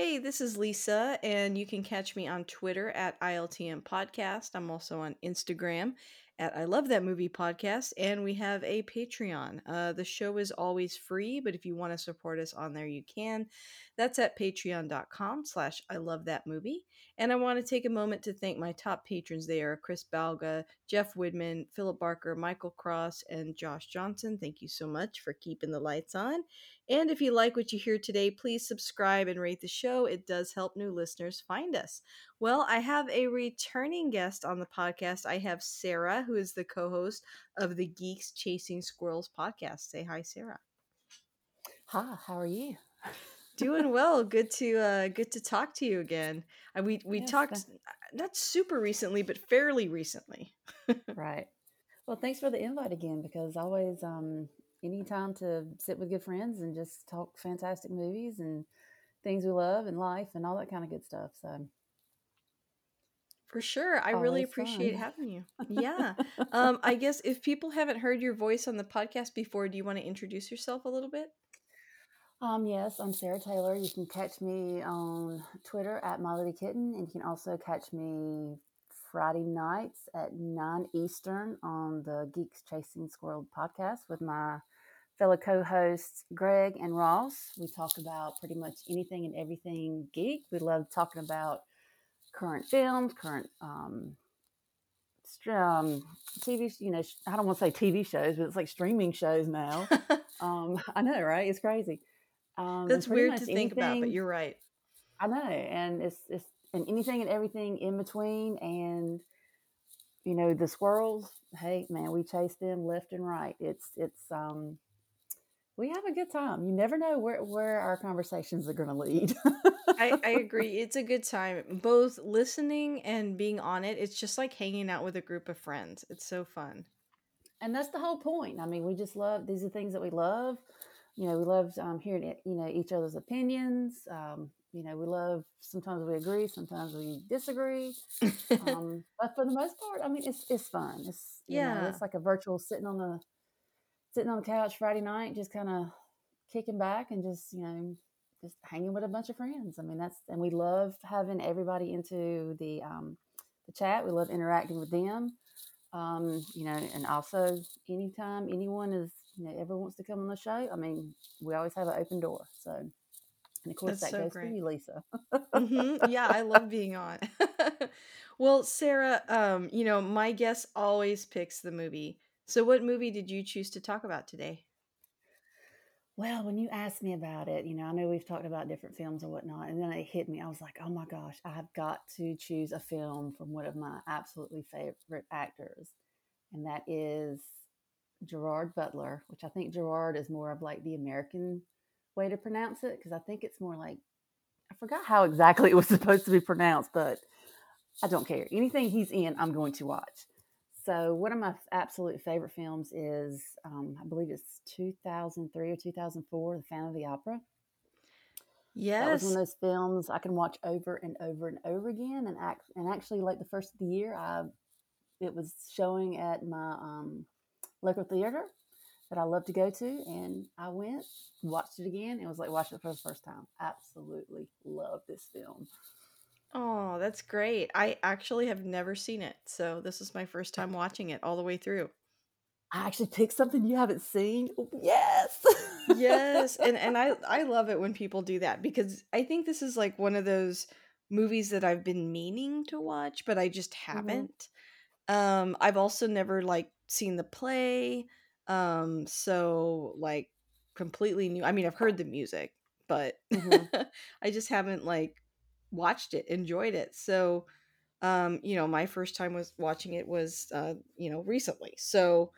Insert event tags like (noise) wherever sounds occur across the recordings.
Hey, this is Lisa, and you can catch me on Twitter at ILTM Podcast. I'm also on Instagram at I Love That Movie Podcast, and we have a Patreon. Uh, the show is always free, but if you want to support us on there, you can. That's at patreon.com slash I Love That Movie. And I want to take a moment to thank my top patrons there Chris Balga, Jeff Widman, Philip Barker, Michael Cross, and Josh Johnson. Thank you so much for keeping the lights on. And if you like what you hear today, please subscribe and rate the show. It does help new listeners find us. Well, I have a returning guest on the podcast. I have Sarah, who is the co host of the Geeks Chasing Squirrels podcast. Say hi, Sarah. Hi, how are you? Doing well. Good to uh good to talk to you again. Uh, we we Yes, talked th- not super recently, but fairly recently. (laughs) right. Well, thanks for the invite again because always um anytime to sit with good friends and just talk fantastic movies and things we love and life and all that kind of good stuff. So For sure. I really appreciate fun. having you. (laughs) Yeah. Um I guess if people haven't heard your voice on the podcast before, do you want to introduce yourself a little bit? Um yes, I'm Sarah Taylor. You can catch me on Twitter at My Little Kitten and you can also catch me Friday nights at 9 Eastern on the Geeks Chasing Squirrel podcast with my fellow co-hosts Greg and Ross. We talk about pretty much anything and everything geek. We love talking about current films, current um, um, TV. You know, I don't want to say TV shows, but it's like streaming shows now. (laughs) Um, I know, right? It's crazy. Um, That's weird to think about, but you're right. I know, and it's it's and anything and everything in between, and you know the squirrels. Hey, man, we chase them left and right. It's it's um we have a good time. You never know where where our conversations are going to lead. I, I (laughs) agree. It's a good time. Both listening and being on it. It's just like hanging out with a group of friends. It's so fun. and that's the whole point. I mean, we just love these are things that we love. You know, we love um, hearing you know each other's opinions. Um, you know, we love sometimes we agree, sometimes we disagree. Um, (laughs) but for the most part, I mean, it's it's fun. It's you know, yeah. it's like a virtual sitting on the sitting on the couch Friday night, just kind of kicking back and just you know just hanging with a bunch of friends. I mean, that's and we love having everybody into the um, the chat. We love interacting with them. Um, you know, and also anytime anyone is you know ever wants to come on the show, I mean, we always have an open door. So, and of course That's that so goes for great. you, Lisa. hmm Yeah, I love being on. (laughs) well, Sarah, um, you know, my guest always picks the movie. So what movie did you choose to talk about today? Well, when you asked me about it, you know, I know we've talked about different films and whatnot, and then it hit me. I was like, oh my gosh, I have got to choose a film from one of my absolutely favorite actors, and that is Gerard Butler, which I think Gerard is more of like the American way to pronounce it, because I think it's more like, I forgot how exactly it was (laughs) supposed to be pronounced, but I don't care. Anything he's in, I'm going to watch. So one of my absolute favorite films is, um, I believe it's 2003 or 2004, The Phantom of the Opera. Yes, that was one of those films I can watch over and over and over again. And act, and actually, like the first of the year, I it was showing at my um, local theater that I love to go to, and I went, watched it again, and was like watching it for the first time. Absolutely love this film. Oh, that's great. I actually have never seen it. So this is my first time watching it all the way through. I actually picked something you haven't seen. Oh, Yes. Yes, and and I (laughs) I love it when people do that because I think this is like one of those movies that I've been meaning to watch, but I just Mm-hmm. haven't. Um, I've also never like seen the play. Um, so like completely new. I mean, I've heard the music, but Mm-hmm. (laughs) I just haven't like watched it, enjoyed it. So, um, you know, my first time was watching it was uh, you know, recently. So,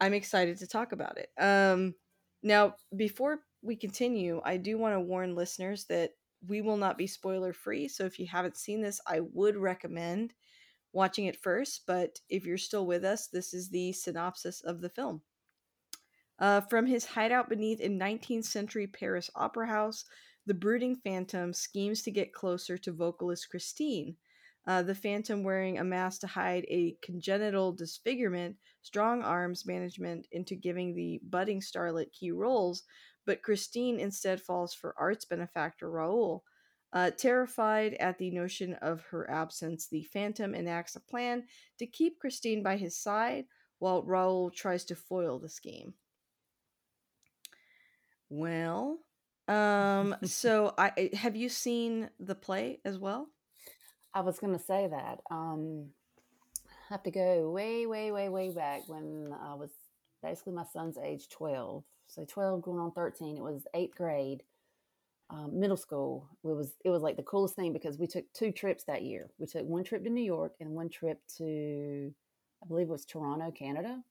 I'm excited to talk about it. Um, now, before we continue, I do want to warn listeners that we will not be spoiler free. So if you haven't seen this, I would recommend watching it first. But if you're still with us, this is the synopsis of the film. Uh, from his hideout beneath a 19th century Paris opera house, the brooding phantom schemes to get closer to vocalist Christine. Uh, the phantom wearing a mask to hide a congenital disfigurement, strong arms management into giving the budding starlet key roles, but Christine instead falls for arts benefactor Raoul. Uh, terrified at the notion of her absence, the phantom enacts a plan to keep Christine by his side while Raoul tries to foil the scheme. Well, um, (laughs) so I I- have you seen the play as well? I was going to say that. Um, I have to go way, way, way, way back when I was basically my son's age 12. So 12 going on 13. It was eighth grade, um, middle school. It was, it was like the coolest thing because we took two trips that year. We took one trip to New York and one trip to, I believe it was Toronto, Canada.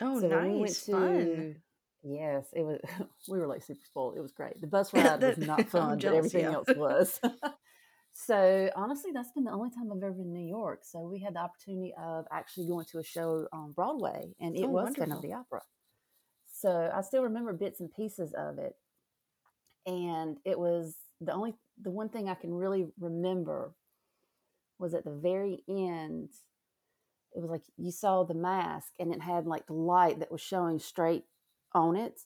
Oh, so when we went nice, to, fun. yes, it was, (laughs) we were like super spoiled. It was great. The bus (laughs) ride was not fun, but everything yeah. else was. (laughs) So honestly, that's been the only time I've ever been to New York. So we had the opportunity of actually going to a show on Broadway, and it Oh, was wonderful. of the Opera. So I still remember bits and pieces of it, and it was the only the one thing I can really remember was at the very end. It was like you saw the mask, and it had like the light that was showing straight on it,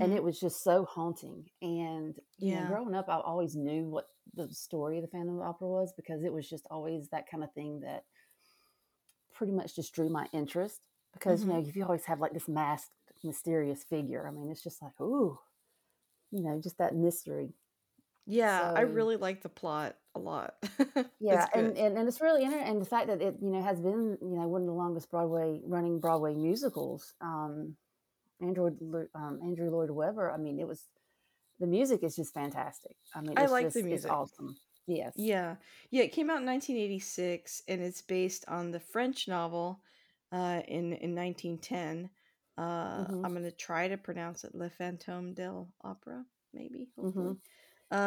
and Mhm. it was just so haunting. And you know, Yeah. growing up, I always knew what the story of the Phantom of the Opera was because it was just always that kind of thing that pretty much just drew my interest. Because you know, Mm-hmm. if you always have like this masked, mysterious figure, I mean, it's just like, ooh, you know, just that mystery. Yeah, I really like the plot a lot. (laughs) yeah, and, and and it's really interesting, and the fact that it you know has been you know one of the longest Broadway running Broadway musicals. Um, Andrew um, Andrew Lloyd Webber. I mean, it was the music is just fantastic. I mean, I it's like just the it's music. awesome. Yes. Yeah. Yeah, it came out in 1986 and it's based on the French novel uh in in 1910. Uh hmm I'm going to try to pronounce it Le Fantôme de l'Opéra, maybe, hmm hopefully.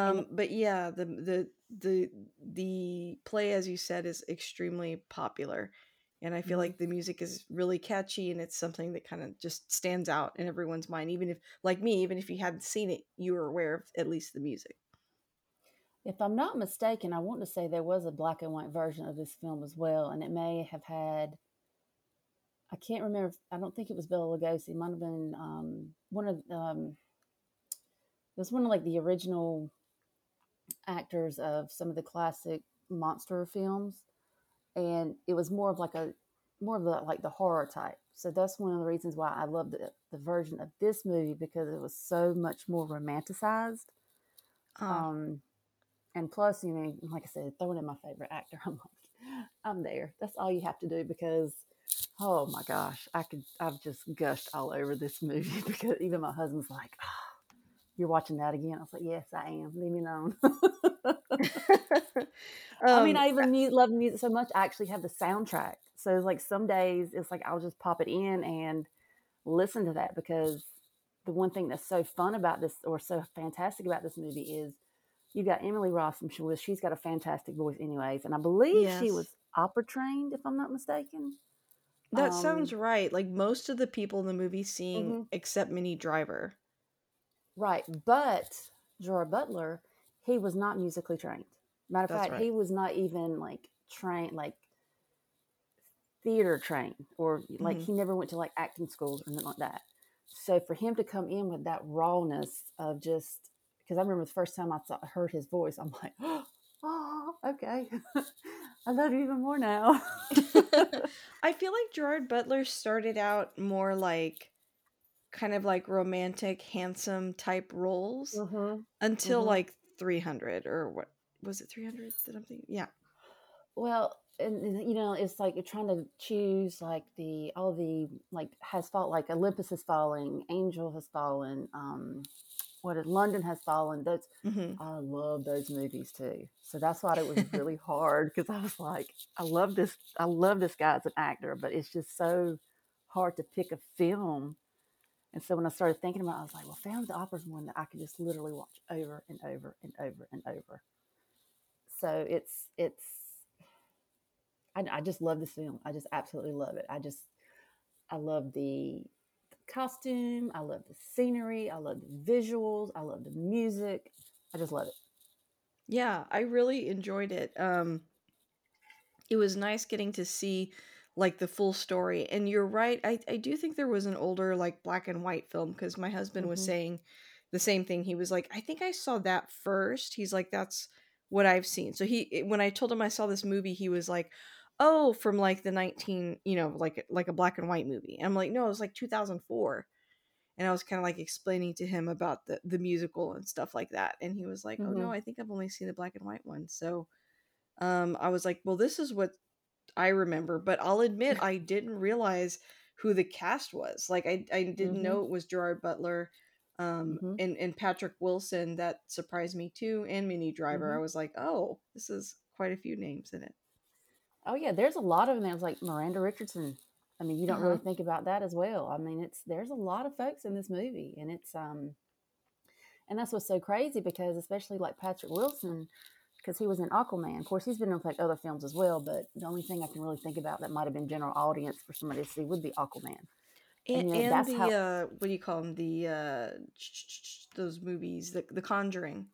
And Um but yeah, the the the the play as you said is extremely popular and I feel mhm. like the music is really catchy and it's something that kind of just stands out in everyone's mind even if like me, even if you hadn't seen it, you were aware of at least the music. if I'm not mistaken, I want to say there was a black and white version of this film as well, and it may have had. I can't remember. if- I don't think it was Bela Lugosi. It might have been um, one of um, it was one of like the original actors of some of the classic monster films, and it was more of like a more of the like the horror type. So that's one of the reasons why I love the the version of this movie because it was so much more romanticized. Ah, Um, and plus, you know, like I said, throwing in my favorite actor, (laughs) I'm like, I'm there. That's all you have to do because, oh my gosh, I could, I've just gushed all over this movie (laughs) because even my husband's like, oh, you're watching that again. I was like, yes, I am. Leave me alone. (laughs) (laughs) I mean, um I even mu- love music so much. I actually have the soundtrack. So it's like some days it's like I'll just pop it in and listen to that because the one thing that's so fun about this or so fantastic about this movie is you've got Emmy Rossum. She was she's got a fantastic voice, anyways, and I believe she was opera trained, if I'm not mistaken. That sounds Um, right. Like most of the people in the movie sing mhm, except Minnie Driver. right, but Gerard Butler, he was not musically trained. Matter of That's fact, right. he was not even like trained, like theater trained, or like hmm he never went to like acting schools or anything like that. So for him to come in with that rawness of just, because I remember the first time I saw, heard his voice, I'm like, (gasps) oh, okay, (laughs) I love you even more now. (laughs) (laughs) I feel like Gerard Butler started out more like kind of like romantic, handsome type roles hmm until hmm like 300 or what was it 300 that I'm thinking? Yeah. Well, and, and, you know, it's like you're trying to choose like the all the like has fall like Olympus is falling, Angel has fallen, um, what is London has fallen. Those hmm I love those movies too. So that's why it was (laughs) really hard because I was like, I love this, I love this guy as an actor, but it's just so hard to pick a film. And so when I started thinking about, it, I was like, well, Phantom of the Opera is one that I could just literally watch over and over and over and over. So it's it's I, I just love this film. I just absolutely love it. I just I love the costume. I love the scenery. I love the visuals. I love the music. I just love it. Yeah, I really enjoyed it. Um, it was nice getting to see like the full story. And you're right, I, I do think there was an older like black and white film because my husband was hmm saying the same thing. He was like, I think I saw that first. He's like, that's what I've seen. So he when I told him I saw this movie, he was like, Oh, from like the nineteen, you know, like like a black and white movie. And I'm like, no, it was like 2004 and I was kind of like explaining to him about the the musical and stuff like that, and he was like, "Oh no, hmm I think I've only seen the black and white one." So, um, I was like, "Well, this is what I remember," but I'll admit (laughs) I didn't realize who the cast was. Like, I I didn't hmm know it was Gerard Butler, um, hmm and and Patrick Wilson. That surprised me too, and Minnie Driver. hmm I was like, "Oh, this is quite a few names in it." Oh yeah, there's a lot of them. There's like Miranda Richardson. I mean, you don't really huh. think about that as well. I mean, it's there's a lot of folks in this movie, and it's um, and that's what's so crazy because especially like Patrick Wilson, because he was in Aquaman. Of course, he's been in like other films as well, but the only thing I can really think about that might have been general audience for somebody to see would be Aquaman. And And you know, and that's the how. uh, what do you call them? The uh, those movies, the the Conjuring,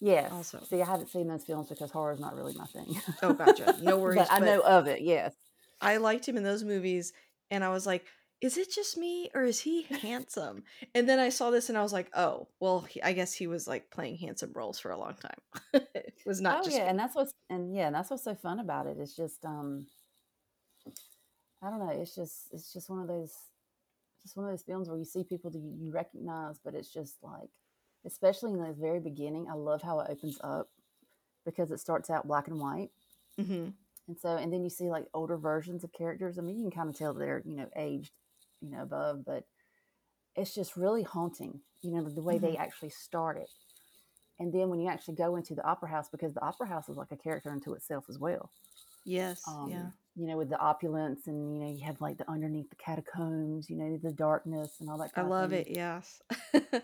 Yes. also. See, I haven't seen those films because horror is not really my thing, Oh, gotcha. No (laughs) worries. but. I But know of it. Yes. I liked him in those movies, and I was like, is it just me or is he handsome? And then I saw this and I was like, oh, well, he, I guess he was like playing handsome roles for a long time. (laughs) it was not Oh just yeah, me. and that's what's and yeah, and that's what's so fun about it. It's just um, I don't know. It's just it's just one of those just one of those films where you see people that you, you recognize, but it's just like, especially in the very beginning. I love how it opens up because it starts out black and white, hmm and so and then you see like older versions of characters. I mean, you can kind of tell they're you know aged, you know, above, but it's just really haunting. You know, the, way hmm they actually start it, and then when you actually go into the opera house, because the opera house is like a character unto itself as well Yes. Yeah. um, you know, with the opulence and, you know, you have like the underneath the catacombs, you know, the darkness and all that I kind of love it. Yes. (laughs)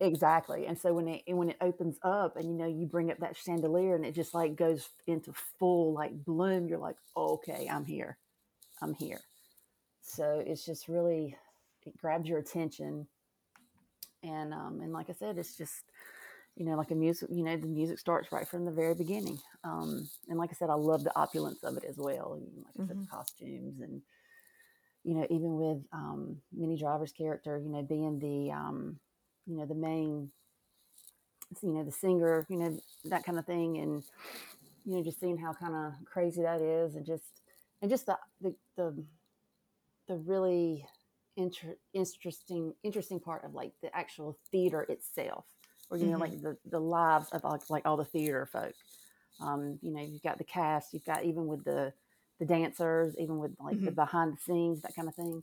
Exactly. And so when it and when it opens up and you know you bring up that chandelier and it just like goes into full like bloom, you're like, okay, I'm here. I'm here. So it's just really it grabs your attention and um and like I said, it's just you know like a music you know the music starts right from the very beginning um and like I said, I love the opulence of it as well. And like I said, hmm the costumes and you know even with um Minnie Driver's character, you know being the um you know the main you know the singer you know that kind of thing and you know just seeing how kind of crazy that is and just and just the the the, the really inter- interesting interesting part of like the actual theater itself or you know hmm like the the lives of like, like all the theater folk. Um you know you've got the cast you've got even with the the dancers even with like the hmm behind the scenes that kind of thing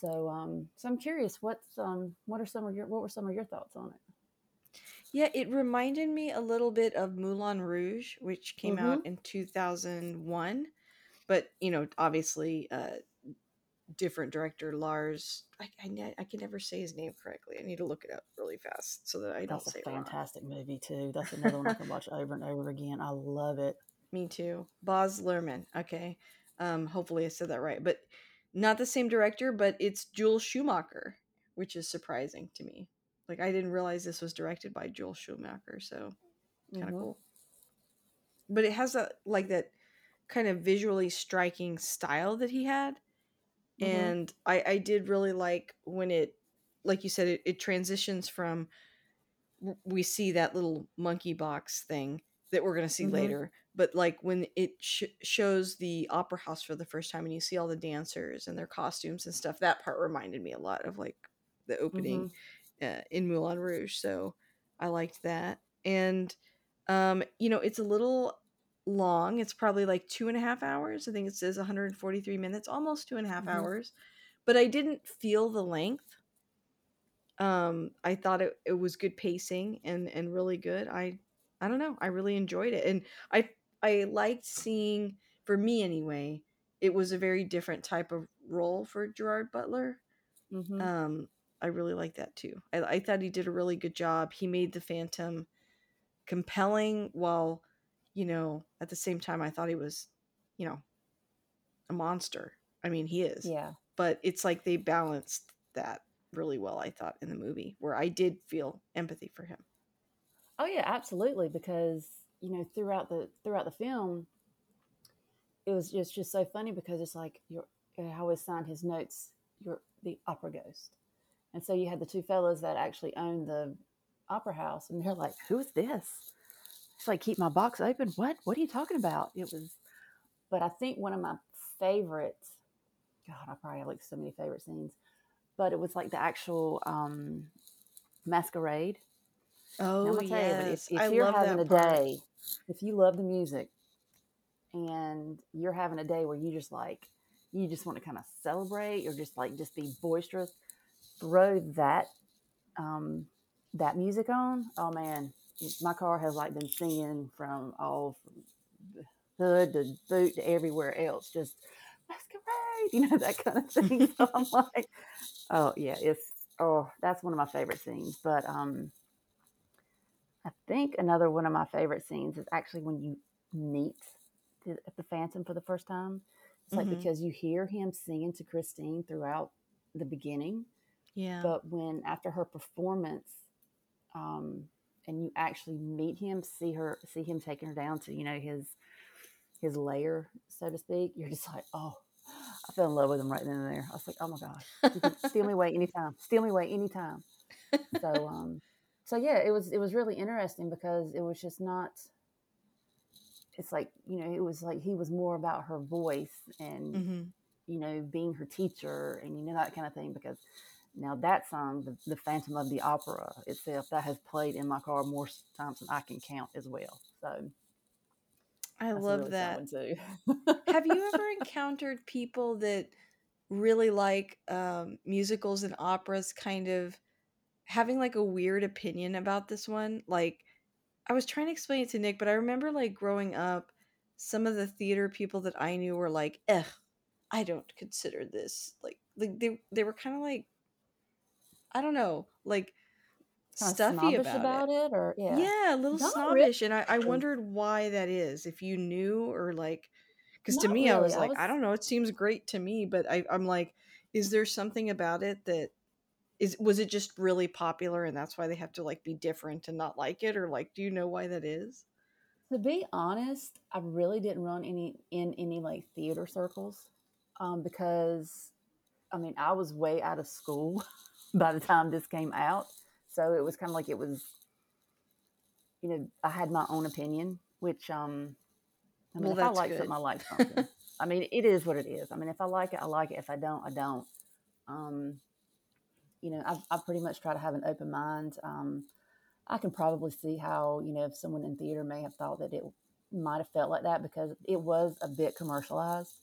so um so i'm curious what's um what are some of your what were some of your thoughts on it Yeah, it reminded me a little bit of Moulin Rouge, which came out mm-hmm in 2001. But, you know, obviously, uh, different director Lars. I, I, I can never say his name correctly. I need to look it up really fast so that I don't That's a say it wrong. fantastic movie too. That's another one I can watch (laughs) over and over again. I love it. Me too. Baz Luhrmann. Okay. Um, hopefully I said that right. But not the same director, but it's Joel Schumacher, which is surprising to me. Like I didn't realize this was directed by Joel Schumacher, so kind of hmm cool. But it has a like that kind of visually striking style that he had. hmm And I I did really like when it like you said it, it transitions from we see that little monkey box thing that we're going to see hmm later but like when it sh- shows the opera house for the first time and you see all the dancers and their costumes and stuff that part reminded me a lot of like the opening uh, in moulin rouge so i liked that and Um, you know, it's a little long. It's probably like two and a half hours. I think it says 143 minutes, almost two and a half Mhm. hours. But I didn't feel the length. Um, I thought it, it was good pacing and and really good. I I don't know. I really enjoyed it, and I I liked seeing for me anyway. It was a very different type of role for Gerard Butler. Mhm. Um, I really like that too. I, I thought he did a really good job. He made the Phantom compelling while, you know, at the same time I thought he was, you know, a monster. I mean, he is. Yeah. But it's like they balanced that really well, I thought, in the movie, where I did feel empathy for him. Oh yeah, absolutely. Because you know, throughout the throughout the film, it was just just so funny because it's like you're I always signed his notes. You're the opera ghost, and so you had the two fellows that actually owned the opera house, and they're like, "Who's this?" It's like, "Keep my box open." What? What are you talking about? It was, but I think one of my favorites God, I probably have like so many favorite scenes, but it was like the actual um, masquerade Oh gonna you, if, if I you're love having a part. day, if you love the music and you're having a day where you just like, you just want to kind of celebrate or just like just be boisterous, throw that um, that music on. Oh man, my car has like been singing from all from hood to boot to everywhere else, just masquerade, (laughs) you know that kind of thing. So (laughs) I'm like, oh yeah, it's oh that's one of my favorite scenes. But um, I think another one of my favorite scenes is actually when you meet the, the Phantom for the first time. It's like hmm because you hear him singing to Christine throughout the beginning, Yeah. but when after her performance, um, and you actually meet him, see her, see him taking her down to you know his his lair, so to speak, you're just like, oh, I fell in love with him right then and there. I was like, oh my gosh, steal me away anytime, steal me away anytime. So um, so yeah, it was it was really interesting because it was just not. It's like you know, it was like he was more about her voice and hmm you know being her teacher and you know that kind of thing because now that song, the, the Phantom of the Opera itself, that has played in my car more times than I can count as well. So I love really that. Have you ever (laughs) encountered people that really like um, musicals and operas kind of having like a weird opinion about this one? Like, I was trying to explain it to Nick, but I remember like growing up, some of the theater people that I knew were like, "Ugh, I don't consider this like like they they were kind of like I don't know, like kind of stuffy snobbish about it. about it, or yeah, Yeah, a little not really. snobbish, and I I wondered why that is. If you knew or like, because to me, I really. was I like, was I don't know, it seems great to me, but I I'm like, is there something about it that is was it just really popular and that's why they have to like be different and not like it, or like, do you know why that is? to be honest, I really didn't run any in any like theater circles, um, because I mean I was way out of school (laughs) by the time this came out, so it was kind of like it was you know I had my own opinion, which um I mean Well, if I like something. I like (laughs) something. I mean it is what it is. I mean if I like it I like it. If I don't I don't. Um, you know I, I pretty much try to have an open mind. Um, I can probably see how, you know, if someone in theater may have thought that it might have felt like that because it was a bit commercialized.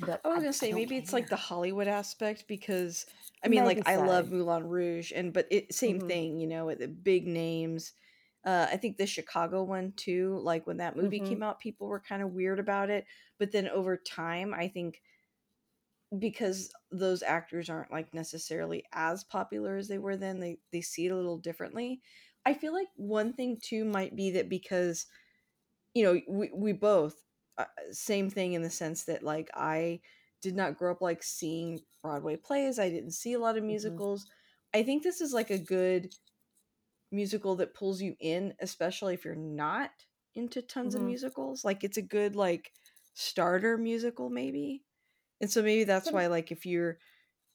But I was I, gonna say maybe it's like the. Hollywood aspect because I mean, like Maybe I love. Moulin Rouge, and but it same hmm thing, you know, with the big names. Uh, I think the Chicago one too. Like when that movie hmm came out, people were kind of weird about it, but then over time, I think because those actors aren't like necessarily as popular as they were then, they they see it a little differently. I feel like one thing too might be that because you know we, we both uh, same thing in the sense that like i did not grow up like seeing broadway plays i didn't see a lot of hmm musicals. I think this is like a good musical that pulls you in especially if you're not into tons of hmm musicals like it's a good like starter musical maybe and so maybe that's why like if you're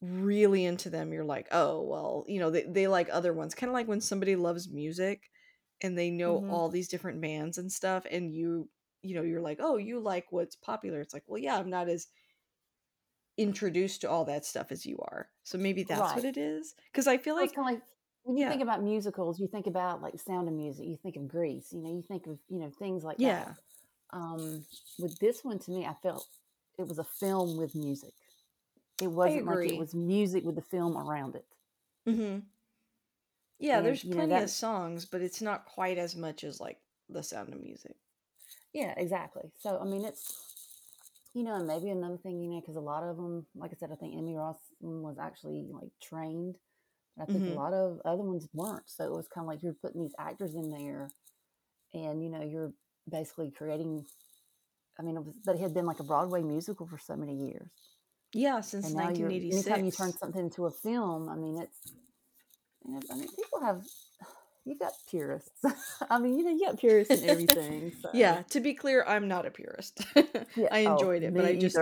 really into them you're like oh well you know they, they like other ones kind of like when somebody loves music and they know hmm all these different bands and stuff and you you know you're like oh you like what's popular it's like well yeah i'm not as introduced to all that stuff as you are so maybe that's what it is because i feel Well, like kind like when you Yeah. think about musicals, you think about like Sound of Music, you think of Grease, you know, you think of you know things like that. Yeah. Um, with this one, to me, I felt it was a film with music. It wasn't like it was music with the film around it. Mhm. Yeah, And there's you know plenty of songs, but it's not quite as much as like The Sound of Music. Yeah, exactly. So, I mean, it's, you know, and maybe another thing, you know, because a lot of them, like I said, I think Emmy Ross was actually like trained. I think a Mhm. lot of other ones weren't. So it was kind of like you're putting these actors in there and, you know, you're basically creating, I mean, it was, but it had been like a Broadway musical for so many years. Yeah, since And now you're, anytime you turn something into a film, I mean, it's, you know, I mean, people have, you've got purists. (laughs) I mean, you know, you got purists in everything. (laughs) So, Yeah, to be clear, I'm not a purist. (laughs) yeah. I Oh, enjoyed it, but I just.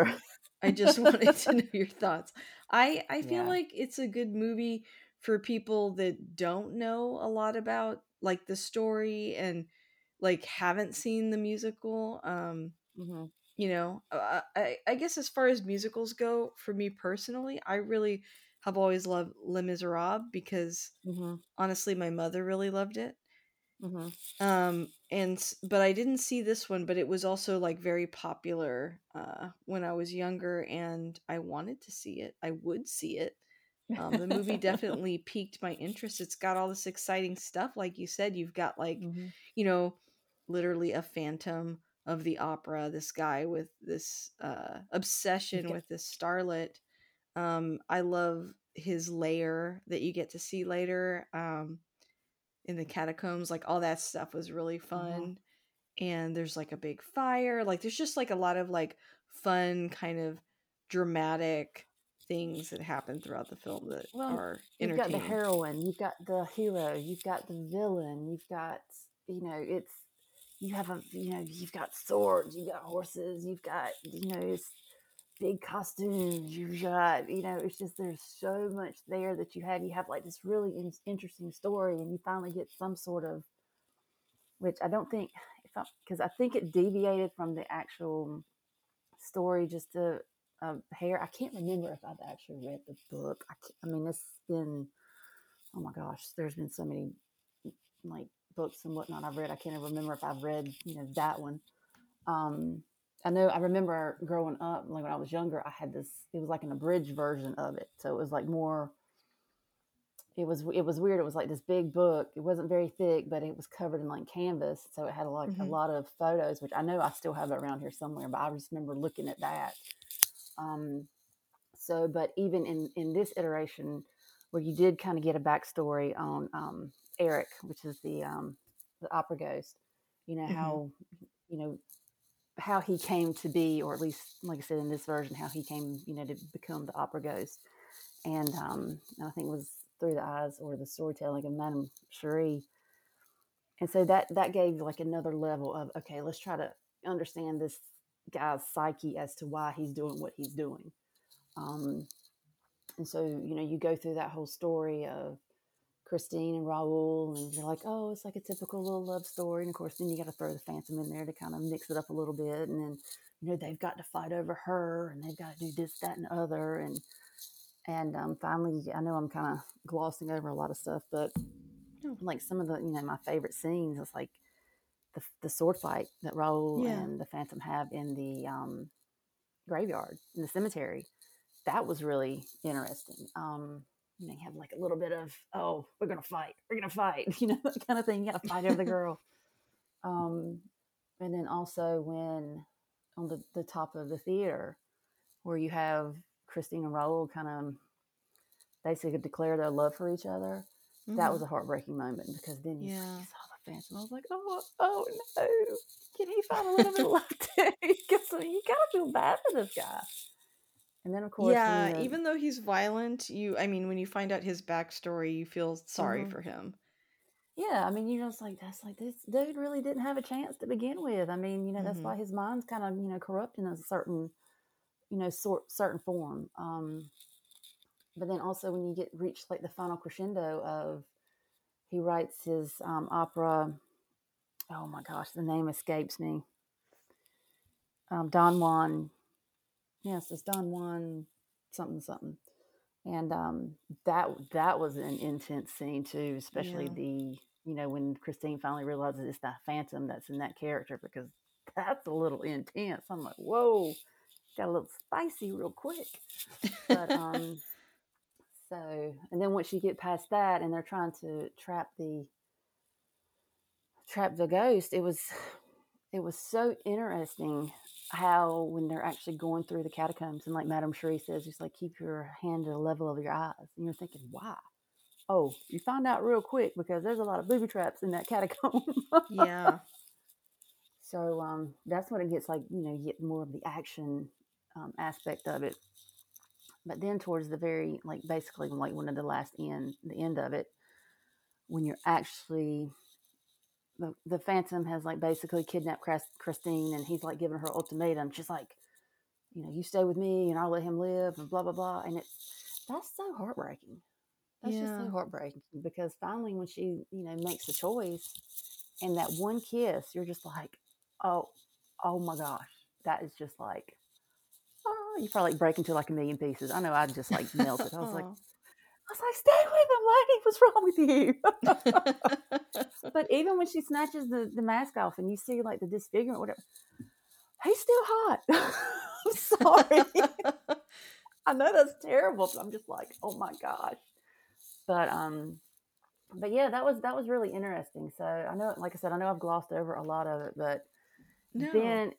I just wanted to know your thoughts. I I feel yeah. like it's a good movie for people that don't know a lot about like the story and like haven't seen the musical. Um, hmm you know, uh, I I guess as far as musicals go, for me personally, I really have always loved Les Miserables because hmm honestly, my mother really loved it. hmm Um, and but I didn't see this one, but it was also like very popular uh when I was younger and I wanted to see it. I would see it. Um, the movie (laughs) definitely piqued my interest. It's got all this exciting stuff like you said. You've got like, hmm you know, literally a phantom of the opera, this guy with this uh obsession with this starlet. Um, I love his lair that you get to see later. Um, in the catacombs like all that stuff was really uh-huh. fun and there's like a big fire like there's just like a lot of like fun kind of dramatic things that happen throughout the film that Well, are you've got the heroine, you've got the hero, you've got the villain, you've got you know it's you have a you know you've got swords, you've got horses, you've got you know big costumes, you've got you know it's just there's so much there that you have you have like this really in- interesting story and you finally get some sort of which I don't think because I think it deviated from the actual story just a, a um, hair. I can't remember if I've actually read the book. I, I mean, it's been oh my gosh, there's been so many like books and whatnot I've read. I can't even remember if I've read you know that one. Um, I know I remember growing up, like when I was younger, I had this. It was like an abridged version of it, so it was like more. It was it was weird. It was like this big book. It wasn't very thick, but it was covered in like canvas, so it had like a hmm lot of photos, which I know I still have it around here somewhere. But I just remember looking at that. Um, so, but even in in this iteration, where you did kind of get a backstory on um, Erik, which is the um, the opera ghost, you know hmm how you know how he came to be, or at least, like I said, in this version, how he came, you know, to become the opera ghost, and um, I think it was through the eyes or the storytelling of Madame Giry, and so that that gave like another level of okay, let's try to understand this guy's psyche as to why he's doing what he's doing. Um, and so you know you go through that whole story of Christine and Raoul, and you're like, oh, it's like a typical little love story. And of course, then you got to throw the Phantom in there to kind of mix it up a little bit. And then, you know, they've got to fight over her, and they've got to do this, that, and other. And and um, finally, I know I'm kind of glossing over a lot of stuff, but Oh, like some of the, you know, my favorite scenes is like the the sword fight that Raoul yeah. and the Phantom have in the um, graveyard in the cemetery. That was really interesting. Um, know, you have like a little bit of, oh, we're gonna fight, we're gonna fight, (laughs) you know, that kind of thing. You gotta fight over the girl. Um, and then also when on the, the top of the theater where you have Christine and Raoul kind of basically declare their love for each other. That was hmm a heartbreaking moment because then you, you Yeah. saw the phantom. I was like, oh, oh no, can he find a little bit of love too? Because you gotta feel bad for this guy. And then of course, you Yeah, know, even though he's violent, you I mean when you find out his backstory, you feel sorry mhm. for him. yeah, I mean, you're just like, that's like this dude really didn't have a chance to begin with. I mean, you know, that's hmm why his mind's kind of you know corrupt in a certain you know sort certain form. Um, but then also when you get reach like the final crescendo of he writes his um, opera. Oh my gosh, the name escapes me. Um, Don Juan. Yes, it's Don Juan something something. and um, that that was an intense scene too, especially Yeah. the you know when Christine finally realizes it's that Phantom that's in that character because (laughs) that's a little intense. I'm like, whoa, got a little spicy real quick. But um, (laughs) so and then once you get past that and they're trying to trap the trap the ghost, it was (sighs) it was so interesting how when they're actually going through the catacombs and like Madame Giry says, just like keep your hand to the level of your eyes. And you're thinking, why? Oh, you find out real quick because there's a lot of booby traps in that (laughs) catacomb. yeah. so um, that's when it gets like, you know, you get more of the action um, aspect of it. But then towards the very, like basically like one of the last end, the end of it, when you're actually the, the Phantom has like basically kidnapped Christine and he's like giving her ultimatum. She's like, you know, you stay with me and I'll let him live and blah, blah, blah. And it's, that's so heartbreaking. That's just so heartbreaking because finally when she, you know, makes the choice and that one kiss, you're just like, oh, oh my gosh. That is just like, oh, you probably like break into like a million pieces. I know I just like melted. I was like. (laughs) I was like, stay with him, lady. What's wrong with you? (laughs) but even when she snatches the, the mask off and you see like the disfigurement, whatever, he's still hot. (laughs) I'm sorry. (laughs) I know that's terrible, but I'm just like, oh my gosh. But um, but yeah, that was that was really interesting. So I know, like I said, I know I've glossed over a lot of it, but no. then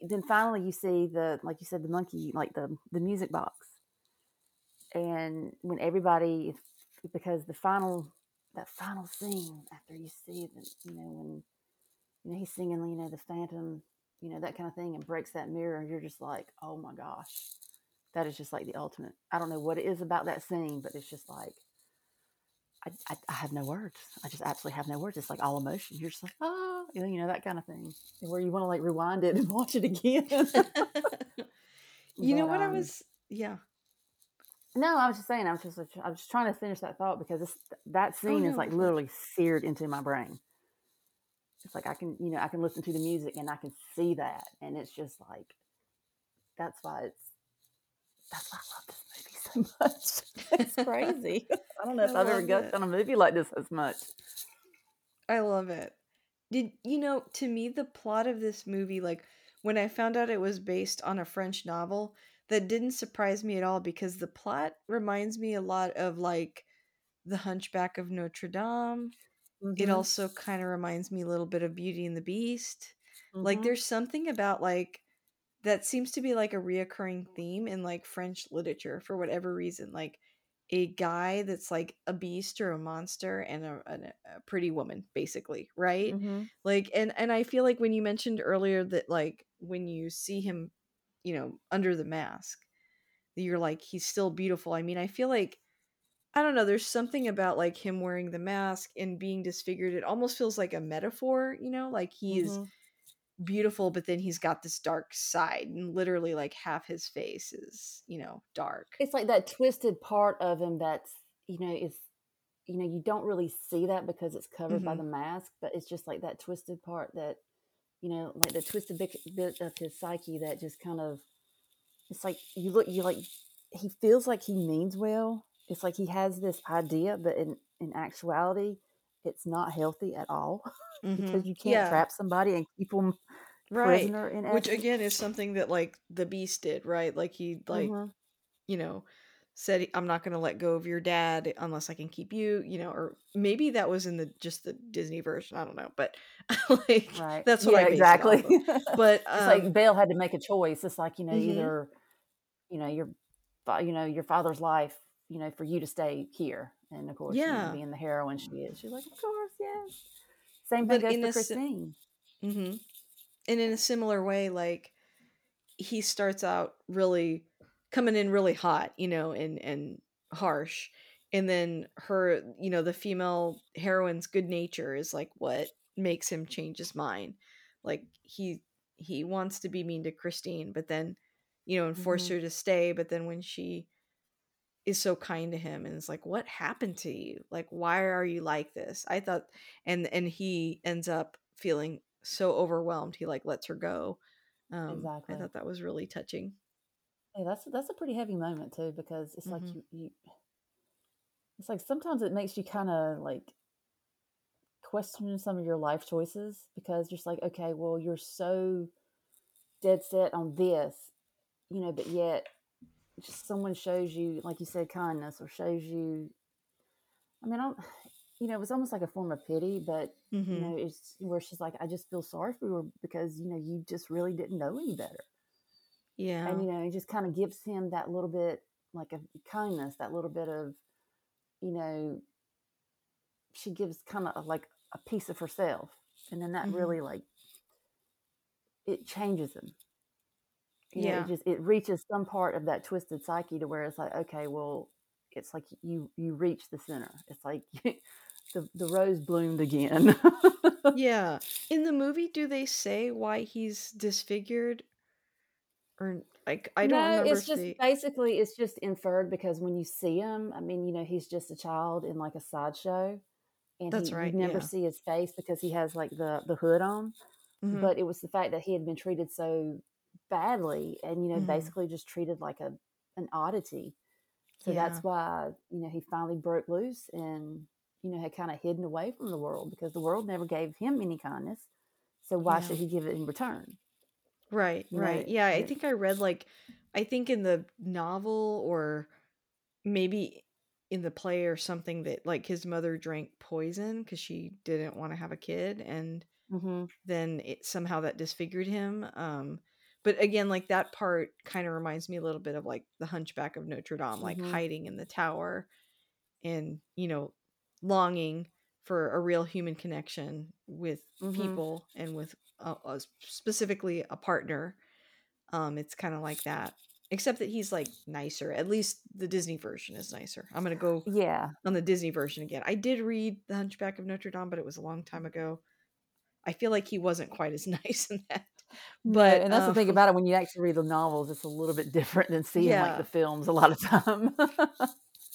then finally you see the like you said the monkey like the the music box, and when everybody because the final that final scene after you see the you know when you know he's singing you know the phantom you know that kind of thing and breaks that mirror and you're just like oh my gosh. That is just like the ultimate i don't know what it is about that scene but it's just like i, I, I have no words. I just absolutely have no words. It's like all emotion. You're just like oh, you know, you know that kind of thing where you want to like rewind it and (laughs) watch it again. (laughs) (laughs) You know But, what I um, was yeah. No, I was just saying. I was just, I was just trying to finish that thought because it's, that oh, scene is no, like literally seared into my brain. It's like I can, you know, I can listen to the music and I can see that, and it's just like, that's why it's, that's why I love this movie so (laughs) much. it's crazy. I don't know (laughs) if I I've ever gushed on a movie like this as much. I love it. Did you know to me the plot of this movie like when I found out it was based on a French novel that didn't surprise me at all because the plot reminds me a lot of like The Hunchback of Notre Dame. It Mhm, also kind of reminds me a little bit of Beauty and the Beast. Like mhm, there's something about like that seems to be like a reoccurring theme in like French literature for whatever reason. Like a guy that's like a beast or a monster and a, and a pretty woman, basically, right? mhm, Like, and and I feel like when you mentioned earlier that like when you see him, you know, under the mask, you're like he's still beautiful. I mean, I feel like I don't know. There's something about like him wearing the mask and being disfigured. It almost feels like a metaphor, you know, like he is mhm. beautiful, but then he's got this dark side, and literally like half his face is, you know, dark. It's like that twisted part of him that's, you know, is, you know, you don't really see that because it's covered by hmm the mask, but it's just like that twisted part that you know, like the twisted bit, bit of his psyche that just kind of, it's like you look, you like, he feels like he means well. It's like he has this idea, but in, in actuality, it's not healthy at all (laughs) hmm because you can't Yeah, trap somebody and keep them right. prisoner in Which again is something that like the Beast did, right? Like he like hmm you know said i'm not going to let go of your dad unless i can keep you you know or maybe that was in the just the disney version i don't know but (laughs) like Right. that's what Yeah, i base it off exactly. but (laughs) it's like um Belle had to make a choice. It's like, you know, mhm, either, you know, your, you know, your father's life, you know, for you to stay here. And of course, you know, yeah being the heroine she is, she's like, of course, yes. Same thing but goes for a si- Christine. mhm. and in a similar way like he starts out really coming in really hot you know and and harsh and then her you know the female heroine's good nature is like what makes him change his mind. Like he he wants to be mean to christine but then you know and force hmm her to stay but then when she is so kind to him and it's like what happened to you? Like why are you like this? I thought and and he ends up feeling so overwhelmed he like lets her go. Um i thought that was really touching Yeah, that's that's a pretty heavy moment too because it's like hmm you, you it's like sometimes it makes you kind of like question some of your life choices because you're just like, okay, well, you're so dead set on this, you know, but yet just someone shows you, like you said, kindness or shows you. I mean, I don't, you know, it was almost like a form of pity, but you hmm know, it's where she's like, I just feel sorry for you because you know you just really didn't know any better, and you know, it just kind of gives him that little bit like a kindness, that little bit of you know, she gives kind of like a piece of herself, and then that hmm really like it changes him. You know, it just it reaches some part of that twisted psyche to where it's like, okay, well, it's like you you reach the center. It's like (laughs) the the rose bloomed again. (laughs) Yeah. In the movie, do they say why he's disfigured? Or like I don't no, it's just they basically it's just inferred because when you see him, I mean, you know, he's just a child in like a sideshow, and That's he you never yeah. see his face because he has like the the hood on Mhm. but it was the fact that he had been treated so badly and you know Mhm. basically just treated like a an oddity so Yeah. that's why you know he finally broke loose and you know had kind of hidden away from the world because the world never gave him any kindness so why Yeah. should he give it in return Right, know right. Yeah, I think I read like I think in the novel or maybe in the play or something that like his mother drank poison because she didn't want to have a kid and Mhm, then it somehow that disfigured him. Um but again, like that part kind of reminds me a little bit of like the Hunchback of Notre Dame, like mhm, hiding in the tower and, you know, longing for a real human connection with mhm. people and with uh, uh, specifically a partner um, it's kind of like that, except that he's like nicer. At least the Disney version is nicer. I'm gonna go yeah on the Disney version again. I did read The Hunchback of Notre Dame, but it was a long time ago. I feel like he wasn't quite as (laughs) nice in that. no But and that's the um, thing about it when you actually read the novels it's a little bit different than seeing like the films a lot of time (laughs)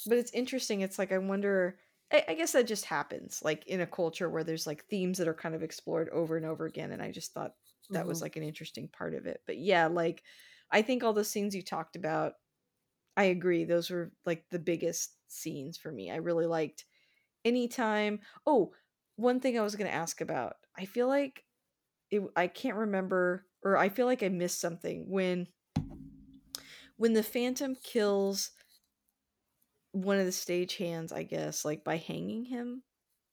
but it's interesting. It's like I wonder. I, I guess that just happens, like in a culture where there's like themes that are kind of explored over and over again. And I just thought that was Mhm, like an interesting part of it. But yeah, like I think all the scenes you talked about I agree. Those were like the biggest scenes for me. I really liked anytime. Oh, one thing I was going to ask about. I feel like it, I can't remember, or I feel like I missed something when when the Phantom kills one of the stage hands, I guess like by hanging him.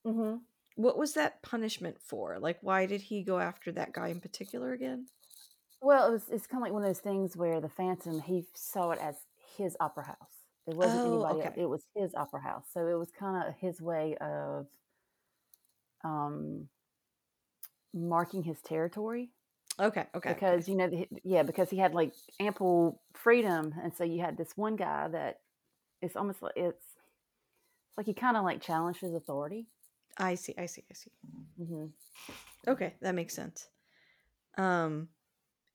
mhm. What was that punishment for? Like, why did he go after that guy in particular again? Well, it was it's kinda like one of those things where the Phantom, he saw it as his opera house. It wasn't Oh, anybody okay, it was his opera house. So it was kinda his way of, um, marking his territory okay, okay, okay. because, you know, yeah, because he had, like, ample freedom, and so you had this one guy that it's almost like it's it's like he kinda, like, challenged his authority. I see, I see, I see. Mhm. Okay, that makes sense. Um,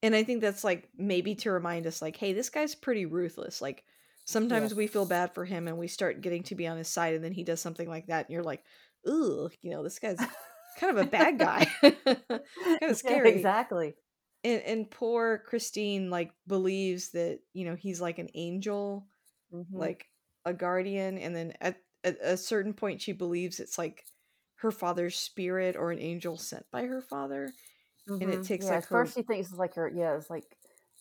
And I think that's like maybe to remind us, like, hey, this guy's pretty ruthless. Like, sometimes Yes. we feel bad for him and we start getting to be on his side, and then he does something like that, and you're like, ooh, you know, this guy's kind of a bad guy, (laughs) kind of (laughs) Yeah, scary. exactly. And, and poor Christine, like, believes that, you know, he's like an angel, Mhm. like a guardian. And then at, at a certain point, she believes it's like her father's spirit or an angel sent by her father. And it Mhm. takes Yeah, like at her, first she thinks it's like her yeah, it's like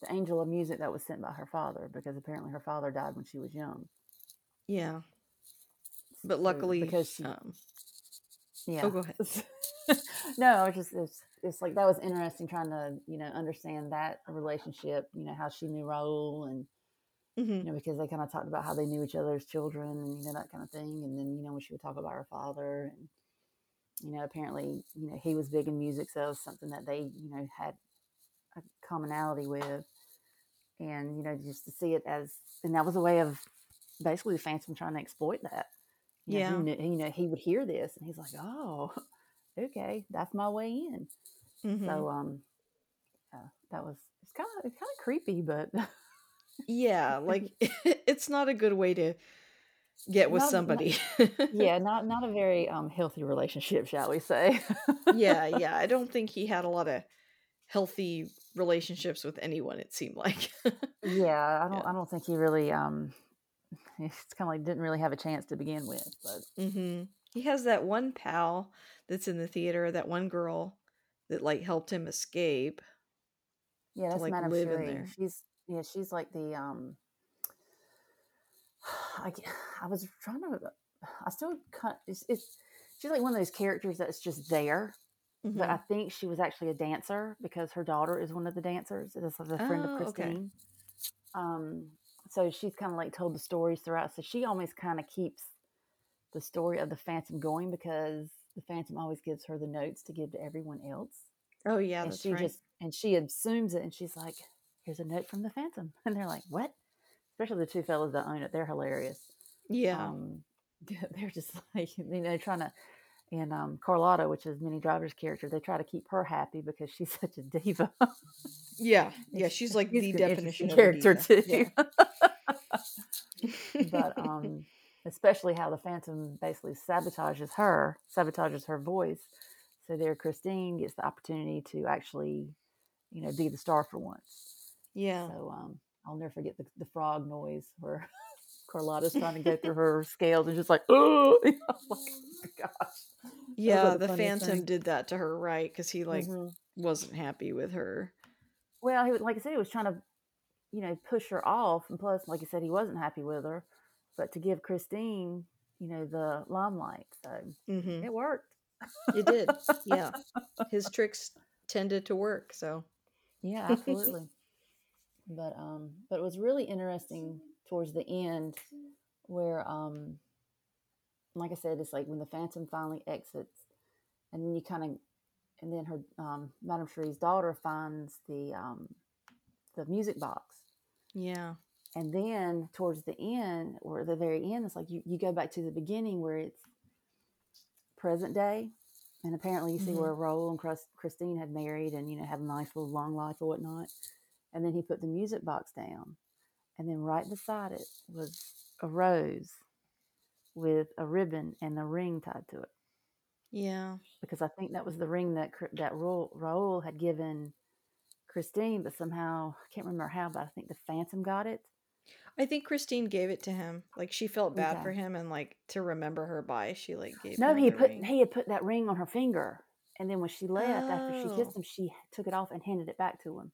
the angel of music that was sent by her father because apparently her father died when she was young. yeah. But luckily, because she um, oh, yeah. go ahead. (laughs) no, I was just it's it's like that was interesting trying to, you know, understand that relationship, you know, how she knew Raoul and hmm you know, because they kind of talked about how they knew each other as children and you know that kind of thing. And then, you know, when she would talk about her father and you know, apparently, you know, he was big in music, so it was something that they, you know, had a commonality with. and you know just to see it as and that was a way of basically the fans phantom trying to exploit that you know he Yeah. knew you know he would hear this and he's like oh (laughs) okay that's my way in hmm so um yeah, that was it's kind of it's kind of creepy but (laughs) Yeah. Like, (laughs) (laughs) it's not a good way to get with not, not somebody. yeah (laughs) not not a very um healthy relationship shall we say yeah. Yeah. I don't think he had a lot of healthy relationships with anyone. It seemed like. Yeah, I don't. yeah. I don't think he really. Um, it's kind of like didn't really have a chance to begin with. But Mm-hmm. He has that one pal that's in the theater, that one girl that like helped him escape yeah, to that's like Madame live in there. She's yeah, she's like the um. I I was trying to. I still cut. It's, it's she's like one of those characters that's just there. But Mm-hmm. I think she was actually a dancer because her daughter is one of the dancers. It is a friend of Oh, okay. Christine. Um, so she's kind of like told the stories throughout. So she always kind of keeps the story of the Phantom going because the Phantom always gives her the notes to give to everyone else, Oh yeah, and she right. just and she assumes it, and she's like, "Here's a note from the Phantom," (laughs) and they're like, "What?" Especially the two fellas that own it, they're hilarious. Yeah. Um, (laughs) they're just like you know trying to. And um, Carlotta, which is Minnie Driver's character, they try to keep her happy because she's (laughs) such a diva. Yeah. Yeah. She's like she's the definition character diva. too. but um, especially how the Phantom basically sabotages her, sabotages her voice. So there, Christine gets the opportunity to actually, you know, be the star for once. Yeah. So um, I'll never forget the, the frog noise where (laughs) Carlotta's trying to go through her scales and just like, oh, (laughs) like, oh my gosh. Yeah. The Phantom thing. did that to her, right? Because he like Mhm. wasn't happy with her. Well, he was, like I said, he was trying to, you know, push her off, and plus, like I said, he wasn't happy with her, but to give Christine, you know, the limelight. So Mm-hmm. it worked. It did. Yeah. (laughs) His tricks tended to work. So. Yeah, absolutely. But um, but it was really interesting towards the end, where um, like I said, it's like when the Phantom finally exits, and then you kind of, and then her um, Madame Giry's daughter finds the um, the music box. Yeah. and then towards the end or the very end it's like you, you go back to the beginning where it's present day and apparently you see Mhm. where Raoul and Christine had married and you know had a nice little long life or whatnot and then he put the music box down and then right beside it was a rose with a ribbon and a ring tied to it Yeah. because I think that was the ring that that Raoul had given Christine but somehow I can't remember how but I think the Phantom got it I think Christine gave it to him. Like she felt bad Okay. for him and like to remember her by, she like gave No, he put ring. he had put that ring on her finger, and then when she left after she Oh. kissed him, she took it off and handed it back to him.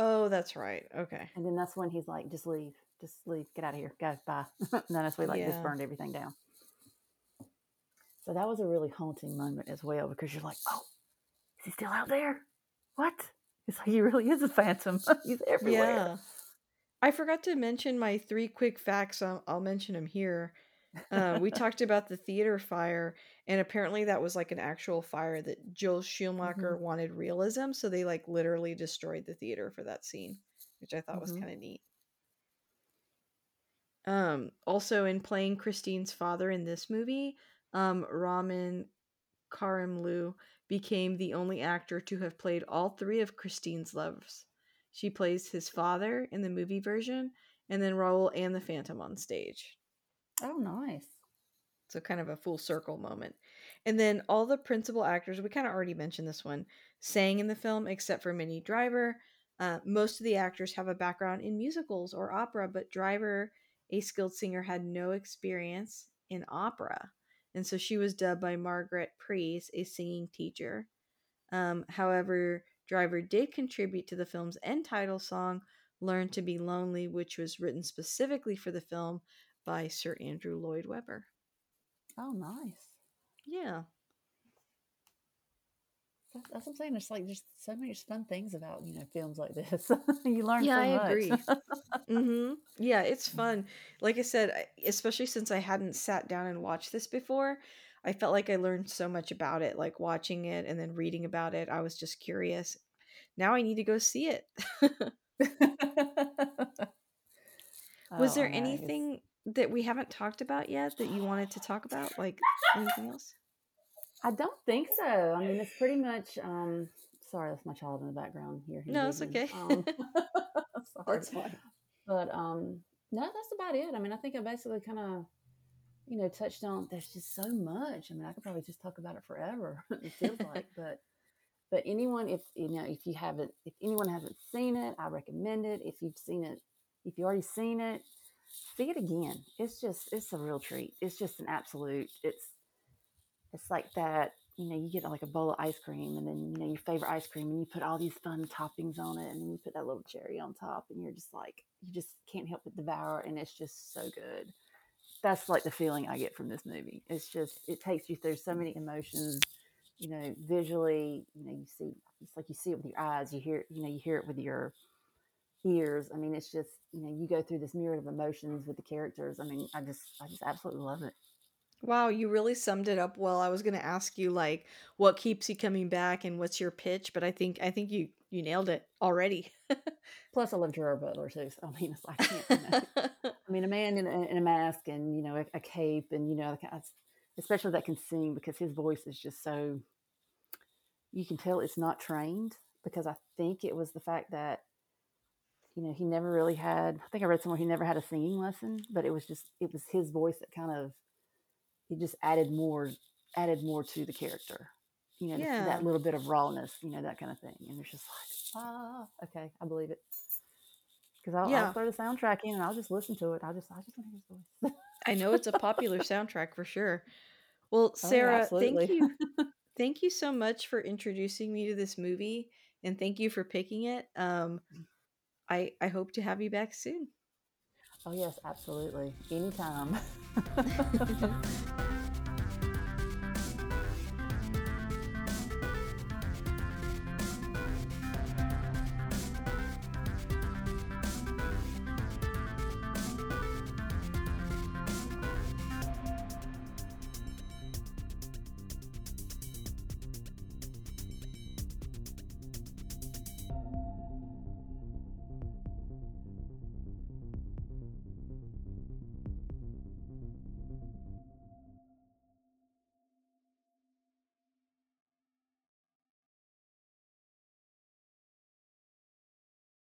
Oh, that's right. Okay. And then that's when he's like, "Just leave, just leave, get out of here, go, bye." (laughs) and then that's when like Yeah. just burned everything down. So that was a really haunting moment as well because you're like, "Oh, is he still out there? What?" It's like he really is a phantom. (laughs) he's everywhere. Yeah. I forgot to mention my three quick facts. I'll, I'll mention them here. Uh, we talked about the theater fire, and apparently that was like an actual fire that Joel Schumacher wanted realism, so they like literally destroyed the theater for that scene, which I thought was Mhm. kind of neat. Um, also in playing Christine's father in this movie, um, Ramin Karimloo became the only actor to have played all three of Christine's loves. She plays his father in the movie version, and then Raoul and the Phantom on stage. Oh, nice. So kind of a full circle moment. And then all the principal actors, we kind of already mentioned this one, sang in the film except for Minnie Driver. Uh, most of the actors have a background in musicals or opera, but Driver, a skilled singer, had no experience in opera. And so she was dubbed by Margaret Preece, a singing teacher. Um, however, Driver did contribute to the film's end title song, Learn to Be Lonely, which was written specifically for the film by Sir Andrew Lloyd Webber. Oh, nice. Yeah. That- That's what I'm saying. It's like there's so many fun things about you know films like this. (laughs) you learn Yeah, so I much. agree. (laughs) hmm Yeah, it's fun. Like I said, especially since I hadn't sat down and watched this before, I felt like I learned so much about it, like watching it and then reading about it. I was just curious. Now I need to go see it. (laughs) was Oh, there anything that we haven't talked about yet that you wanted to talk about? Like anything (laughs) else? I don't think so. I mean, it's pretty much. um Sorry, that's my child in the background here. No, it's okay. Um, (laughs) (laughs) sorry. That's fine. But um, no, that's about it. I mean, I think I basically kind of, you know, touched on. There's just so much. I mean, I could probably just talk about it forever. it feels like, but But anyone, if you know, if you haven't, if anyone hasn't seen it, I recommend it. If you've seen it, if you already seen it, see it again. It's just, it's a real treat. It's just an absolute. It's, it's like that. You know, you get like a bowl of ice cream, and then you know your favorite ice cream, and you put all these fun toppings on it, and then you put that little cherry on top, and you're just like, you just can't help but devour, and it's just so good. That's like the feeling I get from this movie. It's just, it takes you through so many emotions you know, visually, you know, you see, it's like you see it with your eyes, you hear, you know, you hear it with your ears. I mean, it's just, you know, you go through this myriad of emotions with the characters. I mean, I just, I just absolutely love it. Wow, you really summed it up well. I was going to ask you like what keeps you coming back and what's your pitch, but I think I think you you nailed it already. (laughs) Plus, I love Gerard Butler too. So I mean, it's like, I, can't, you know, (laughs) I mean, a man in a, in a, mask and you know a, a cape and you know especially that can sing because his voice is just so you can tell it's not trained because I think it was the fact that you know he never really had I think I read somewhere he never had a singing lesson but it was just it was his voice that kind of he just added more added more to the character you know yeah. that little bit of rawness you know that kind of thing and it's just like ah okay I believe it because I'll, yeah. I'll throw the soundtrack in and I'll just listen to it I'll just I just want to hear his voice I know it's a popular (laughs) soundtrack for sure well, Sarah, oh, thank you. (laughs) thank you so much for introducing me to this movie and thank you for picking it. Um mm. I I hope to have you back soon. Oh yes, absolutely. Anytime. (laughs) (laughs)